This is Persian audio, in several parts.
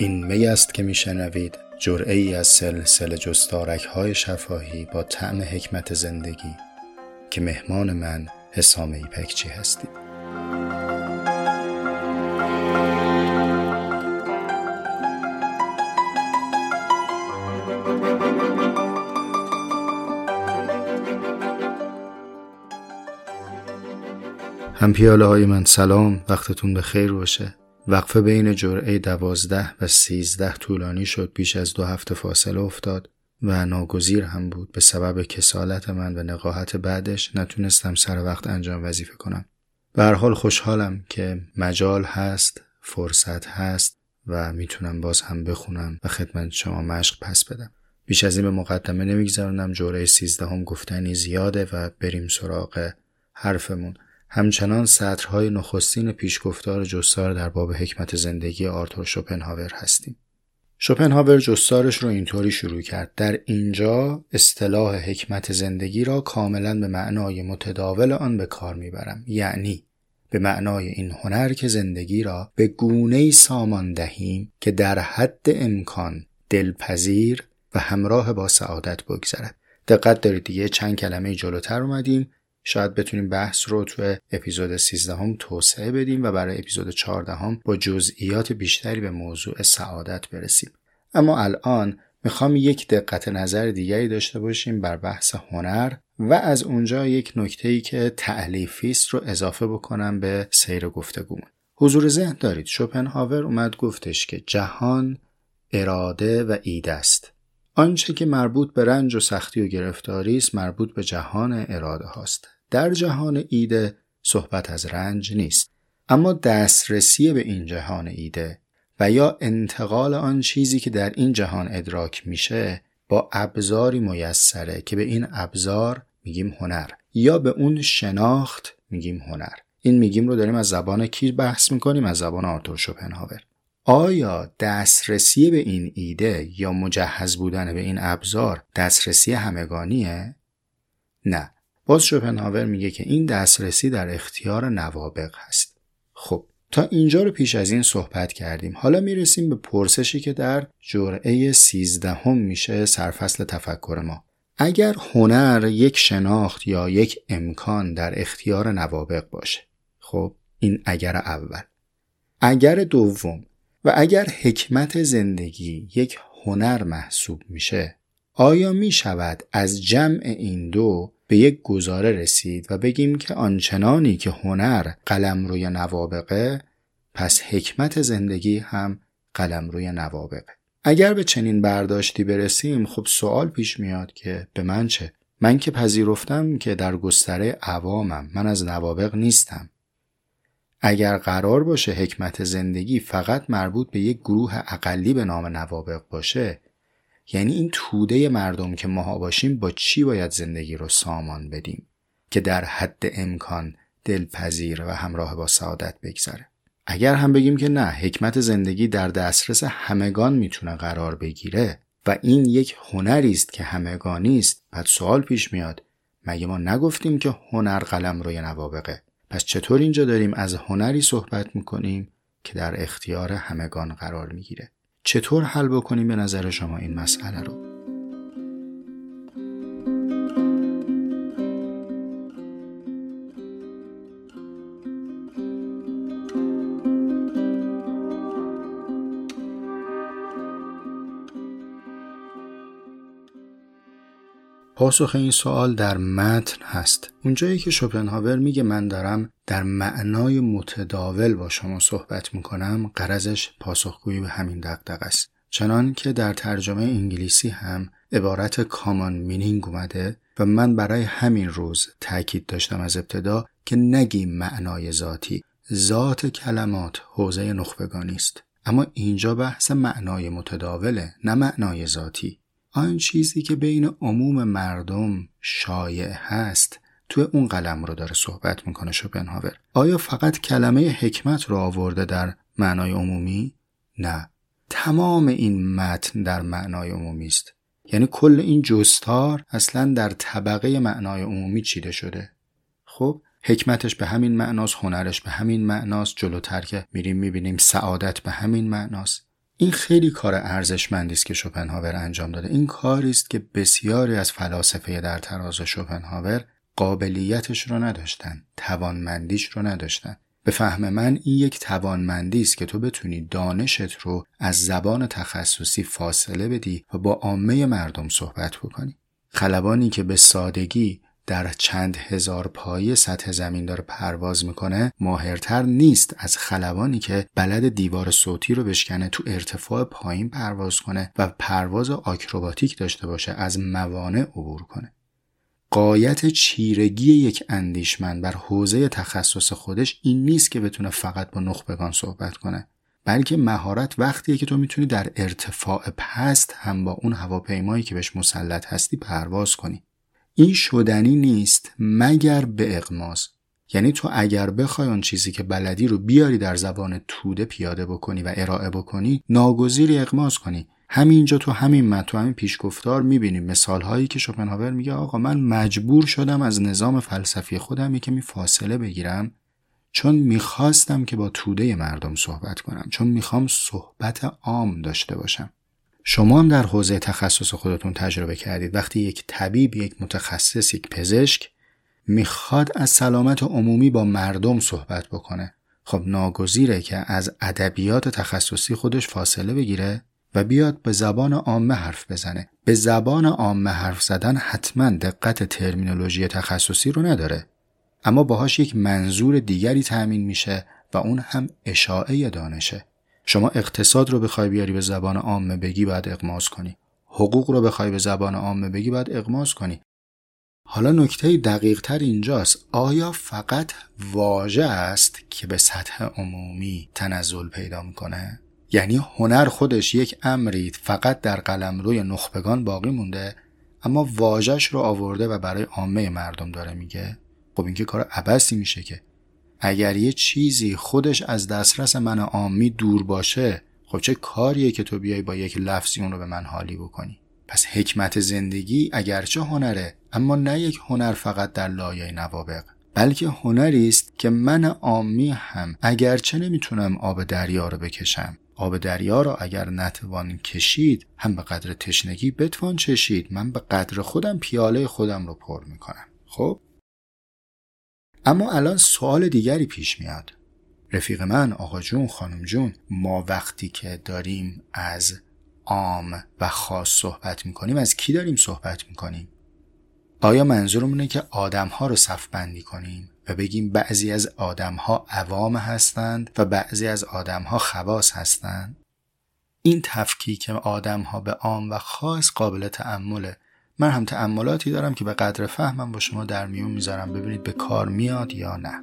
این می است که میشنوید جرعه ای از سلسله جستارک های شفاهی با طعم حکمت زندگی که مهمان من حسام ایپکچی هستید هم پیاله های من سلام وقتتون به خیر باشه. وقفه بین جرعه دوازده و سیزده طولانی شد بیش از دو هفته فاصله افتاد و ناگزیر هم بود. به سبب کسالت من و نقاهت بعدش نتونستم سر وقت انجام وظیفه کنم. به حال خوشحالم که مجال هست فرصت هست و می‌تونم باز هم بخونم و خدمت شما مشق پس بدم. بیش از این به مقدمه نمیگذارنم. جوره سیزدهم گفتنی زیاده و بریم سراغ حرفمون. همچنان سطرهای نخستین پیشگفتار جستار در باب حکمت زندگی آرتور شوپنهاور هستیم. شوپنهاور جستارش رو اینطوری شروع کرد. در اینجا اصطلاح حکمت زندگی را کاملا به معنای متداول آن به کار می‌برم. یعنی به معنای این هنر که زندگی را به گونه سامان دهیم که در حد امکان دلپذیر و همراه با سعادت بگذرد. دقت دارید دیگه چند کلمه جلوتر اومدیم شاید بتونیم بحث رو تو اپیزود 13 هم توسعه بدیم و برای اپیزود 14 هم با جزئیات بیشتری به موضوع سعادت برسیم. اما الان می‌خوام یک دقت نظر دیگری داشته باشیم بر بحث هنر و از اونجا یک نکته ای که تعلیفی است رو اضافه بکنم به سیر گفتگومون. حضور ذهن دارید شوپنهاور اومد گفتش که جهان اراده و ایده است آنچه که مربوط به رنج و سختی و گرفتاری است مربوط به جهان اراده هاست. در جهان ایده صحبت از رنج نیست اما دسترسی به این جهان ایده و یا انتقال آن چیزی که در این جهان ادراک میشه با ابزاری میسره که به این ابزار میگیم هنر یا به اون شناخت میگیم هنر. این میگیم رو داریم از زبان کی بحث می‌کنیم از زبان آرتور شوپنهاور. آیا دسترسی به این ایده یا مجهز بودن به این ابزار دسترسی همگانیه؟ نه. باز شوپنهاور میگه که این دسترسی در اختیار نوابق هست. خب تا اینجا رو پیش از این صحبت کردیم. حالا می‌رسیم به پرسشی که در جرعه سیزدهم میشه سرفصل تفکر ما. اگر هنر یک شناخت یا یک امکان در اختیار نوابق باشه. خب این اگر اول. اگر دوم و اگر حکمت زندگی یک هنر محسوب میشه آیا می شود از جمع این دو به یک گزاره رسید و بگیم که آنچنانی که هنر قلم روی نوابقه پس حکمت زندگی هم قلم روی نوابقه؟ اگر به چنین برداشتی برسیم خب سوال پیش میاد که به من چه؟ من که پذیرفتم که در گستره عوامم من از نوابق نیستم. اگر قرار باشه حکمت زندگی فقط مربوط به یک گروه اقلی به نام نوابق باشه یعنی این توده مردم که ماها باشیم با چی باید زندگی رو سامان بدیم که در حد امکان دلپذیر و همراه با سعادت بگذره؟ اگر هم بگیم که نه حکمت زندگی در دسترس همگان می‌تونه قرار بگیره و این یک هنری است که همگانی است بعد سوال پیش میاد مگه ما نگفتیم که هنر قلم روی نوابقه؟ پس چطور اینجا داریم از هنری صحبت می‌کنیم که در اختیار همگان قرار می‌گیره؟ چطور حل بکنیم به نظر شما این مسئله رو؟ پاسخ این سوال در متن هست. اونجایی که شوپنهاور میگه من دارم در معنای متداول با شما صحبت می‌کنم قرضش پاسخگویی به همین دقدق است. چنان که در ترجمه انگلیسی هم عبارت کامان مینینگ اومده و من برای همین روز تاکید داشتم از ابتدا که نگیم معنای ذاتی ذات کلمات حوزه نخبگانی است اما اینجا بحث معنای متداوله نه معنای ذاتی. آن چیزی که بین عموم مردم شایع هست تو اون قلم رو داره صحبت می‌کنه شوپنهاور. آیا فقط کلمه حکمت رو آورده در معنای عمومی؟ نه. تمام این متن در معنای عمومی است. یعنی کل این جستار اصلا در طبقه معنای عمومی چیده شده. خب حکمتش به همین معناست هنرش به همین معناست جلوتر که میریم می‌بینیم سعادت به همین معناست. این خیلی کار ارزشمندی است که شوپنهاور انجام داده. این کاری است که بسیاری از فلاسفه در تراز شوپنهاور قابلیتش رو نداشتن توانمندیش رو نداشتن. به فهم من این یک توانمندی است که تو بتونی دانشت رو از زبان تخصصی فاصله بدی و با عامه مردم صحبت بکنی. خلبانی که به سادگی در چند هزار پایه سطح زمین داره پرواز می‌کنه ماهرتر نیست از خلبانی که بلد دیوار صوتی رو بشکنه تو ارتفاع پایین پرواز کنه و پرواز آکروباتیک داشته باشه از موانع عبور کنه. قایت چیرگی یک اندیشمند بر حوزه تخصص خودش این نیست که بتونه فقط با نخبگان صحبت کنه بلکه مهارت وقتیه که تو می‌تونی در ارتفاع پست هم با اون هواپیمایی که بهش مسلط هستی پرواز کنی. این شدنی نیست مگر به اقماز یعنی تو اگر بخوای آن چیزی که بلدی رو بیاری در زبان توده پیاده بکنی و ارائه بکنی ناگزیری اقماز کنی. همینجا تو همین متن همین پیشگفتار می‌بینیم مثال هایی که شوپنهاور میگه آقا من مجبور شدم از نظام فلسفی خودم می فاصله بگیرم چون می‌خواستم که با توده مردم صحبت کنم چون می‌خوام صحبت عام داشته باشم. شما هم در حوزه تخصص خودتون تجربه کردید. وقتی یک طبیب یک متخصص یک پزشک می‌خواد از سلامت عمومی با مردم صحبت بکنه خب ناگزیره که از ادبیات تخصصی خودش فاصله بگیره و بیاد به زبان عامه حرف بزنه. به زبان عامه حرف زدن حتما دقت ترمینولوژی تخصصی رو نداره. اما باهاش یک منظور دیگری تأمین میشه و اون هم اشاعه دانشه. شما اقتصاد رو بخوای بیاری به زبان عامه بگی باید اقماز کنی. حقوق رو بخوای به زبان عامه بگی باید اقماز کنی. حالا نکته دقیق تر اینجاست. آیا فقط واژه است که به سطح عمومی تنزل پیدا می‌کنه؟ یعنی هنر خودش یک امری فقط در قلم روی نخبگان باقی مونده اما واژش رو آورده و برای عامه مردم داره میگه؟ خب این که کار عبسی میشه که. اگر یه چیزی خودش از دسترس من عامی دور باشه خب چه کاریه که تو بیای با یک لفظی اون رو به من حالی بکنی؟ پس حکمت زندگی اگرچه هنره اما نه یک هنر فقط در لایه نوابق بلکه هنری است که من عامی هم اگرچه نمی‌تونم آب دریا رو بکشم. آب دریا را اگر نتوان کشید هم به قدر تشنگی بتوان چشید من به قدر خودم پیاله خودم رو پر می‌کنم. خب؟ اما الان سوال دیگری پیش میاد. رفیق من آقا جون خانم جون ما وقتی که داریم از عام و خاص صحبت می‌کنیم از کی داریم صحبت می‌کنیم؟ آیا منظورمونه که آدم ها رو صف بندی کنیم و بگیم بعضی از آدم ها عوام هستند و بعضی از آدم ها خواص هستند؟ این تفکیک آدم ها به عام و خاص قابل تعمله من هم تعملاتی دارم که به قدر فهمم با شما در میون می‌ذارم. ببینید به کار میاد یا نه.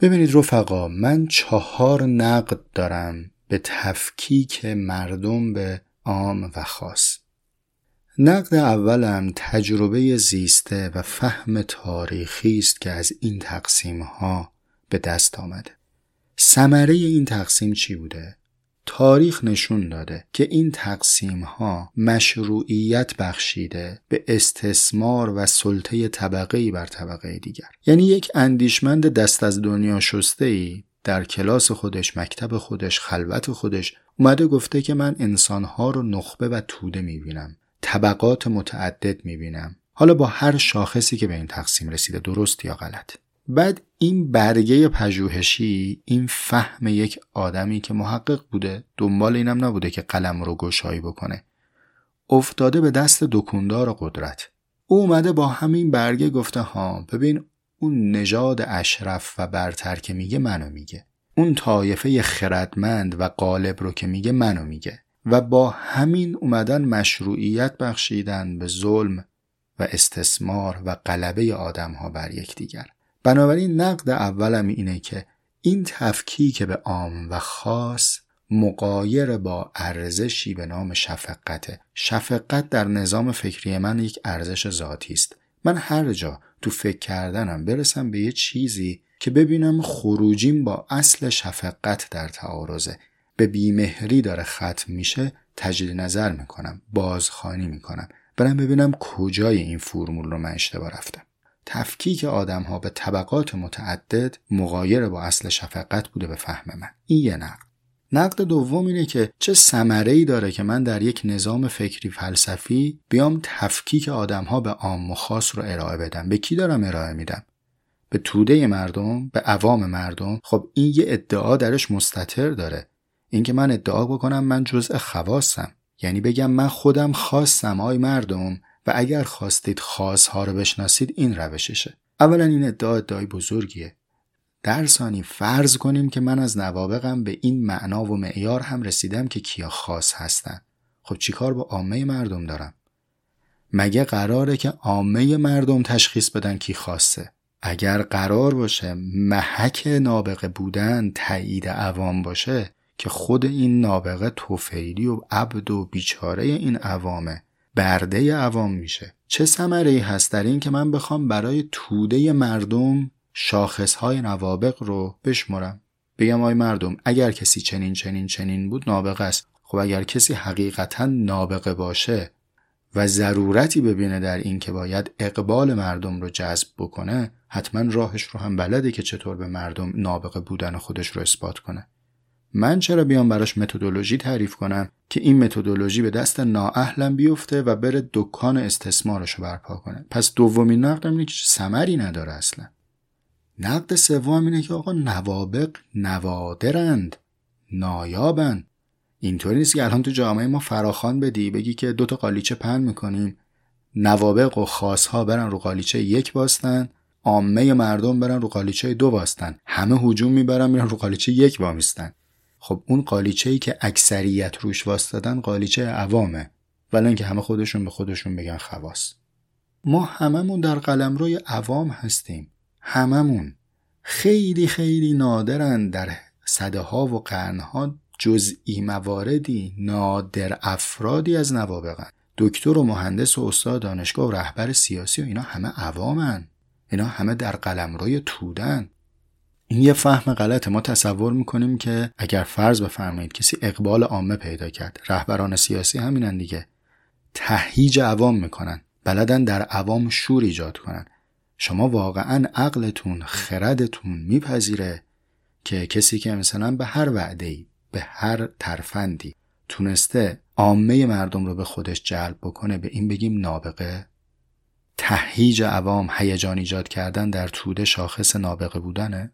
ببینید رفقا من چهار نقد دارم به تفکیک مردم به عام و خاص. نقد اولم تجربه زیسته و فهم تاریخی است که از این تقسیم ها به دست آمده. ثمره این تقسیم چی بوده؟ تاریخ نشون داده که این تقسیم ها مشروعیت بخشیده به استثمار و سلطه طبقه بر طبقه دیگر. یعنی یک اندیشمند دست از دنیا شسته ای در کلاس خودش مکتب خودش خلوت خودش اومده گفته که من انسانها رو نخبه و توده می‌بینم. طبقات متعدد می‌بینم. حالا با هر شاخصی که به این تقسیم رسیده درست یا غلط. بعد این برگه پژوهشی این فهم یک آدمی که محقق بوده دنبال اینم نبوده که قلم رو گشایی بکنه. افتاده به دست دکوندار قدرت. او اومده با همین برگه گفته ها ببین اون نژاد اشرف و برتر که میگه منو میگه. اون طایفه خردمند و قالب رو که میگه منو میگه. و با همین اومدن مشروعیت بخشیدن به ظلم و استثمار و قلبه آدم ها بر یکدیگر. بنابراین نقد اولم اینه که این تفکیک به عام و خاص مقایر با ارزشی به نام شفقته شفقت در نظام فکری من یک ارزش ذاتی است. من هر جا تو فکر کردنم برسم به یه چیزی که ببینم خروجیم با اصل شفقت در تعارضه. به بیمهری داره ختم میشه تجدید نظر می‌کنم بازخانی می‌کنم. برم ببینم کجای این فرمول رو من اشتباه رفتم. تفکیک آدم ها به طبقات متعدد مغایر با اصل شفقت بوده به فهم من. این یه نقد. نقد دوم اینه که چه سمره ای داره که من در یک نظام فکری فلسفی بیام تفکیک آدم ها به عام و خاص رو ارائه بدم. به کی دارم ارائه میدم؟ به توده مردم به عوام مردم. خب این یه ادعا درش مستطر داره. اینکه من ادعا بکنم من جزء خواستم. یعنی بگم من خودم خواستم آی مردم. و اگر خواستید ها رو بشناسید این روششه. اولا این ادعا ادعای بزرگیه. در ثانی فرض کنیم که من از نوابقم به این معنا و معیار هم رسیدم که کیا خاص هستن. خب چیکار با عامه مردم دارم؟ مگه قراره که عامه مردم تشخیص بدن کی خاصه اگر قرار باشه محک نابغه بودن تایید عوام باشه که خود این نابغه توفیلی و عبد و بیچاره این عوامه. برده عوام میشه. چه ثمره ای هست در این که من بخوام برای توده مردم شاخصهای نوابق رو بشمرم؟ بگم آی مردم اگر کسی چنین چنین چنین بود نابغه است. خب اگر کسی حقیقتا نابغه باشه و ضرورتی ببینه در این که باید اقبال مردم رو جذب بکنه حتما راهش رو هم بلده که چطور به مردم نابغه بودن خودش رو اثبات کنه. من چرا بیام براش متدولوژی تعریف کنم که این متدولوژی به دست نااهلم بیفته و بره دکان استثمارش رو برپا کنه؟ پس دومین نقدم اینه که سمری نداره اصلا. نقد سوم اینه که آقا نوابق نوادرند نایابن اینطوری نیست که الان تو جامعه ما فراخان بدی بگی که دوتا قالیچه پن می‌کنیم. نوابق و خاصها برن رو قالیچه یک باستن عامه مردم برن رو قالیچه دو باستن. همه هجوم می‌برن میرن رو قالیچه یک وامیستن. خب اون قالیچه ای که اکثریت روش واستادن قالیچه عوامه. ولی اینکه همه خودشون به خودشون بگن خواست ما هممون در قلمروی عوام هستیم. هممون. خیلی خیلی نادرن در صده ها و قرنها جزئی مواردی نادر افرادی از نوابقن دکتر و مهندس و استاد دانشگاه و رهبر سیاسی و اینا همه عوامن. اینا همه در قلمروی تودن. این یه فهم غلطه. ما تصور می‌کنیم که اگر فرض بفرمایید کسی اقبال عامه پیدا کرد رهبران سیاسی همینن دیگه. تهیج عوام می‌کنن. بلدن در عوام شور ایجاد کنن. شما واقعا عقلتون خردتون میپذیره که کسی که مثلا به هر وعده ای به هر ترفندی تونسته عامه مردم رو به خودش جلب بکنه به این بگیم نابغه. تهیج عوام هیجان ایجاد کردن در توده شاخص نابغه بودنه.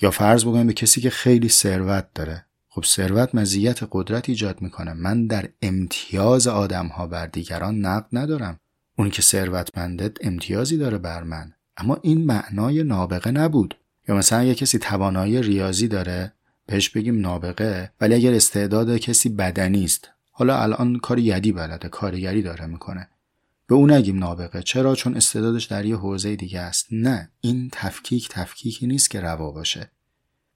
یا فرض بکنیم به کسی که خیلی ثروت داره. خب ثروت مزیت قدرت ایجاد می‌کنه. من در امتیاز آدم ها بر دیگران نقد ندارم. اونی که ثروتمنده امتیازی داره بر من. اما این معنای نابغه نبود. یا مثلا یه کسی توانایی ریاضی داره بهش بگیم نابغه ولی اگر استعداد کسی بدنی است حالا الان کار یدی بلده کارگری داره می‌کنه. به اون نگیم نابغه. چرا؟ چون استعدادش در یه حوزه دیگه است. نه این تفکیک تفکیکی نیست که روا باشه.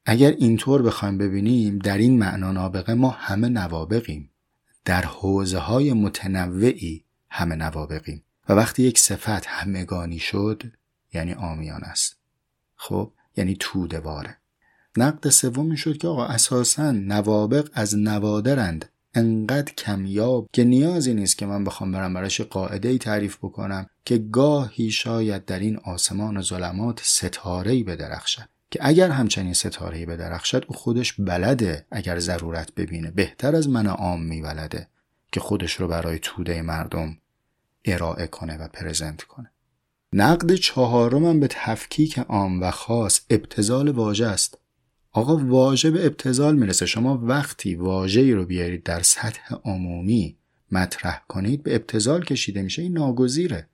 اگر اینطور بخوایم ببینیم در این معنا نابغه ما همه نوابقیم در حوزه های متنوعی همه نوابقیم و وقتی یک صفت همگانی شد یعنی آمیان است. خب یعنی تودواره. نقد سوم شد که آقا اساسا نوابق از نوادرند. انقدر کمیاب که نیازی نیست که من بخوام برم براش قاعده ای تعریف بکنم که گاهی شاید در این آسمان و ظلمات ستاره ای بدرخشد. که اگر همچنین ستاره ای بدرخشد او خودش بلده اگر ضرورت ببینه. بهتر از من عام بلده که خودش رو برای توده مردم ارائه کنه و پرزنت کنه. نقد چهارم به تفکیک عام و خاص ابتزال واژه است. آقا واژه به ابتزال می‌رسه. شما وقتی واژه‌ای رو بیارید در سطح عمومی مطرح کنید به ابتزال کشیده میشه. این ناگزیره.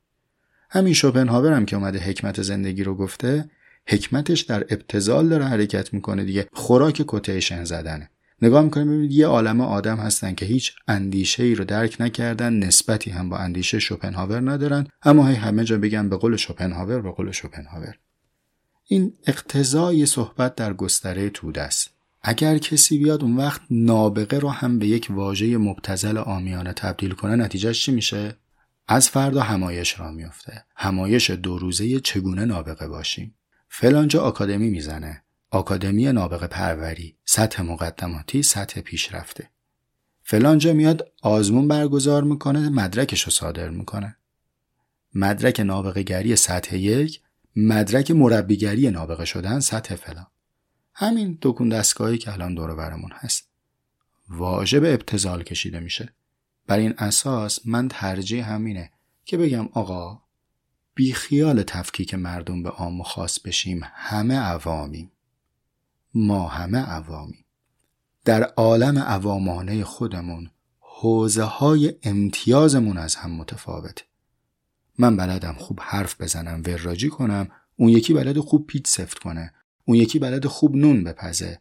همین شوپنهاور هم که اومده حکمت زندگی رو گفته حکمتش در ابتزال داره حرکت می‌کنه دیگه. خوراک کوتیشن زدنه. نگاه می‌کنیم ببینید یه عالم آدم هستن که هیچ اندیشه ای رو درک نکردن نسبتی هم با اندیشه شوپنهاور ندارن. اما هی همه جا بگن به قول شوپنهاور به قول شوپنهاور. این اقتضای صحبت در گستره توده است. اگر کسی بیاد اون وقت نابغه رو هم به یک واژه مبتزل آمیانه تبدیل کنه نتیجهش چی میشه؟ از فردا همایش را میفته همایش دو روزه چگونه نابغه باشیم؟ فلانجا آکادمی می‌زنه. آکادمی نابغه پروری. سطح مقدماتی سطح پیشرفته. فلانجا میاد آزمون برگزار می‌کنه مدرکش رو صادر می‌کنه. مدرک نابغه گری سطح یک مدرک مربیگری نابغه شدن سطح فلان. همین دکون دستگاهی که الان دور برمون هست. واژه به ابتزال کشیده میشه. بر این اساس من ترجیح همینه که بگم آقا بی خیال تفکیک مردم به عام و خاص بشیم همه عوامیم. ما همه عوامیم. در عالم عوامانه خودمون حوزه های امتیازمون از هم متفاوته. من بلدم خوب حرف بزنم وراجی کنم اون یکی بلد خوب پیچ سفت کنه اون یکی بلد خوب نون بپزه.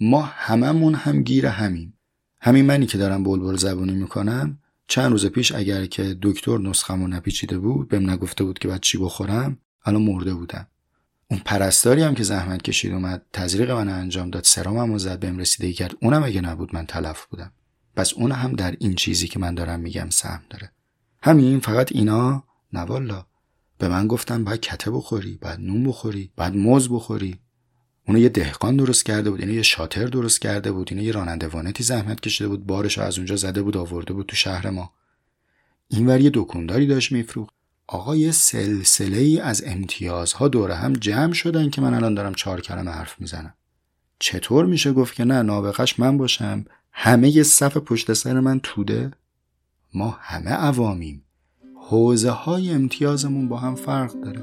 ما هممون هم گیر همیم. همین منی که دارم بلبل زبونی می‌کنم. چند روز پیش اگر که دکتر نسخمو نپیچیده بود بهم نگفته بود که بعد چی بخورم الان مرده بودم. اون پرستاری هم که زحمت کشید اومد تزریق من انجام داد سراممو زد بهم رسیدگی کرد. اونم اگه نبود من تلف بودم. پس اون هم در این چیزی که من دارم میگم سهم داره. همین فقط اینا نه والا. به من گفتن باید کته بخوری باید نون بخوری باید موز بخوری. اونو یه دهقان درست کرده بود اینو یه شاتر درست کرده بود اینو یه راننده وانتی زحمت کشیده بود بارش از اونجا زده بود آورده بود تو شهر ما. اینور یه دکونداری داشت میفروخت. آقا یه سلسله ای از امتیازها دوره هم جمع شدن که من الان دارم چهار کلمه حرف می‌زنم. چطور میشه گفت که نه نابغش من باشم؟ همه یه صف پشت سر من توده؟ ما همه عوامیم. حوزه های امتیازمون با هم فرق داره.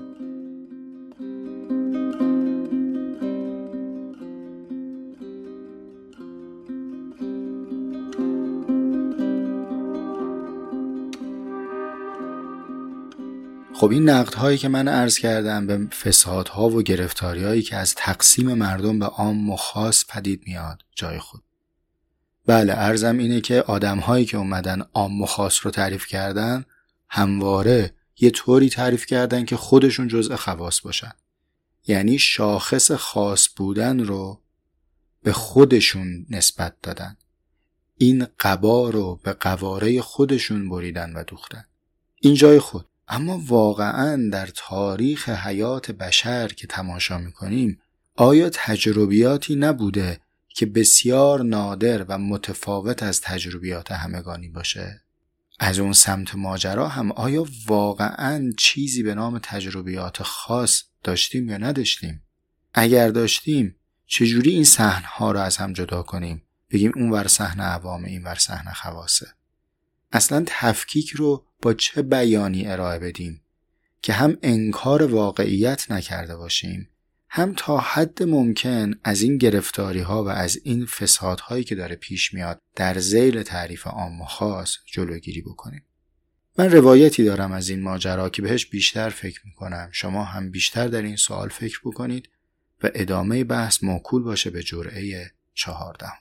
خب این نقد هایی که من عرض کردم به فسادها و گرفتاری هایی که از تقسیم مردم به عام و خاص پدید میاد جای خود. بله ارزم اینه که آدم هایی که اومدن عام و خاص رو تعریف کردن همواره یه طوری تعریف کردن که خودشون جزء خواص باشن. یعنی شاخص خاص بودن رو به خودشون نسبت دادن. این قبا رو به قواره خودشون بریدن و دوختن. این جای خود. اما واقعا در تاریخ حیات بشر که تماشا می‌کنیم آیا تجربیاتی نبوده که بسیار نادر و متفاوت از تجربیات همگانی باشه؟ از اون سمت ماجرا هم آیا واقعا چیزی به نام تجربیات خاص داشتیم یا نداشتیم؟ اگر داشتیم چجوری این صحنه رو از هم جدا کنیم؟ بگیم اون ور صحنه عوام این ور صحنه خواسه اصلا تفکیک رو با چه بیانی ارائه بدیم که هم انکار واقعیت نکرده باشیم هم تا حد ممکن از این گرفتاری ها و از این فساد هایی که داره پیش میاد در زیل تعریف عام و خاص جلوگیری بکنیم. من روایتی دارم از این ماجرا که بهش بیشتر فکر می‌کنم. شما هم بیشتر در این سوال فکر بکنید و ادامه بحث موکول باشه به جرعه چهاردهم.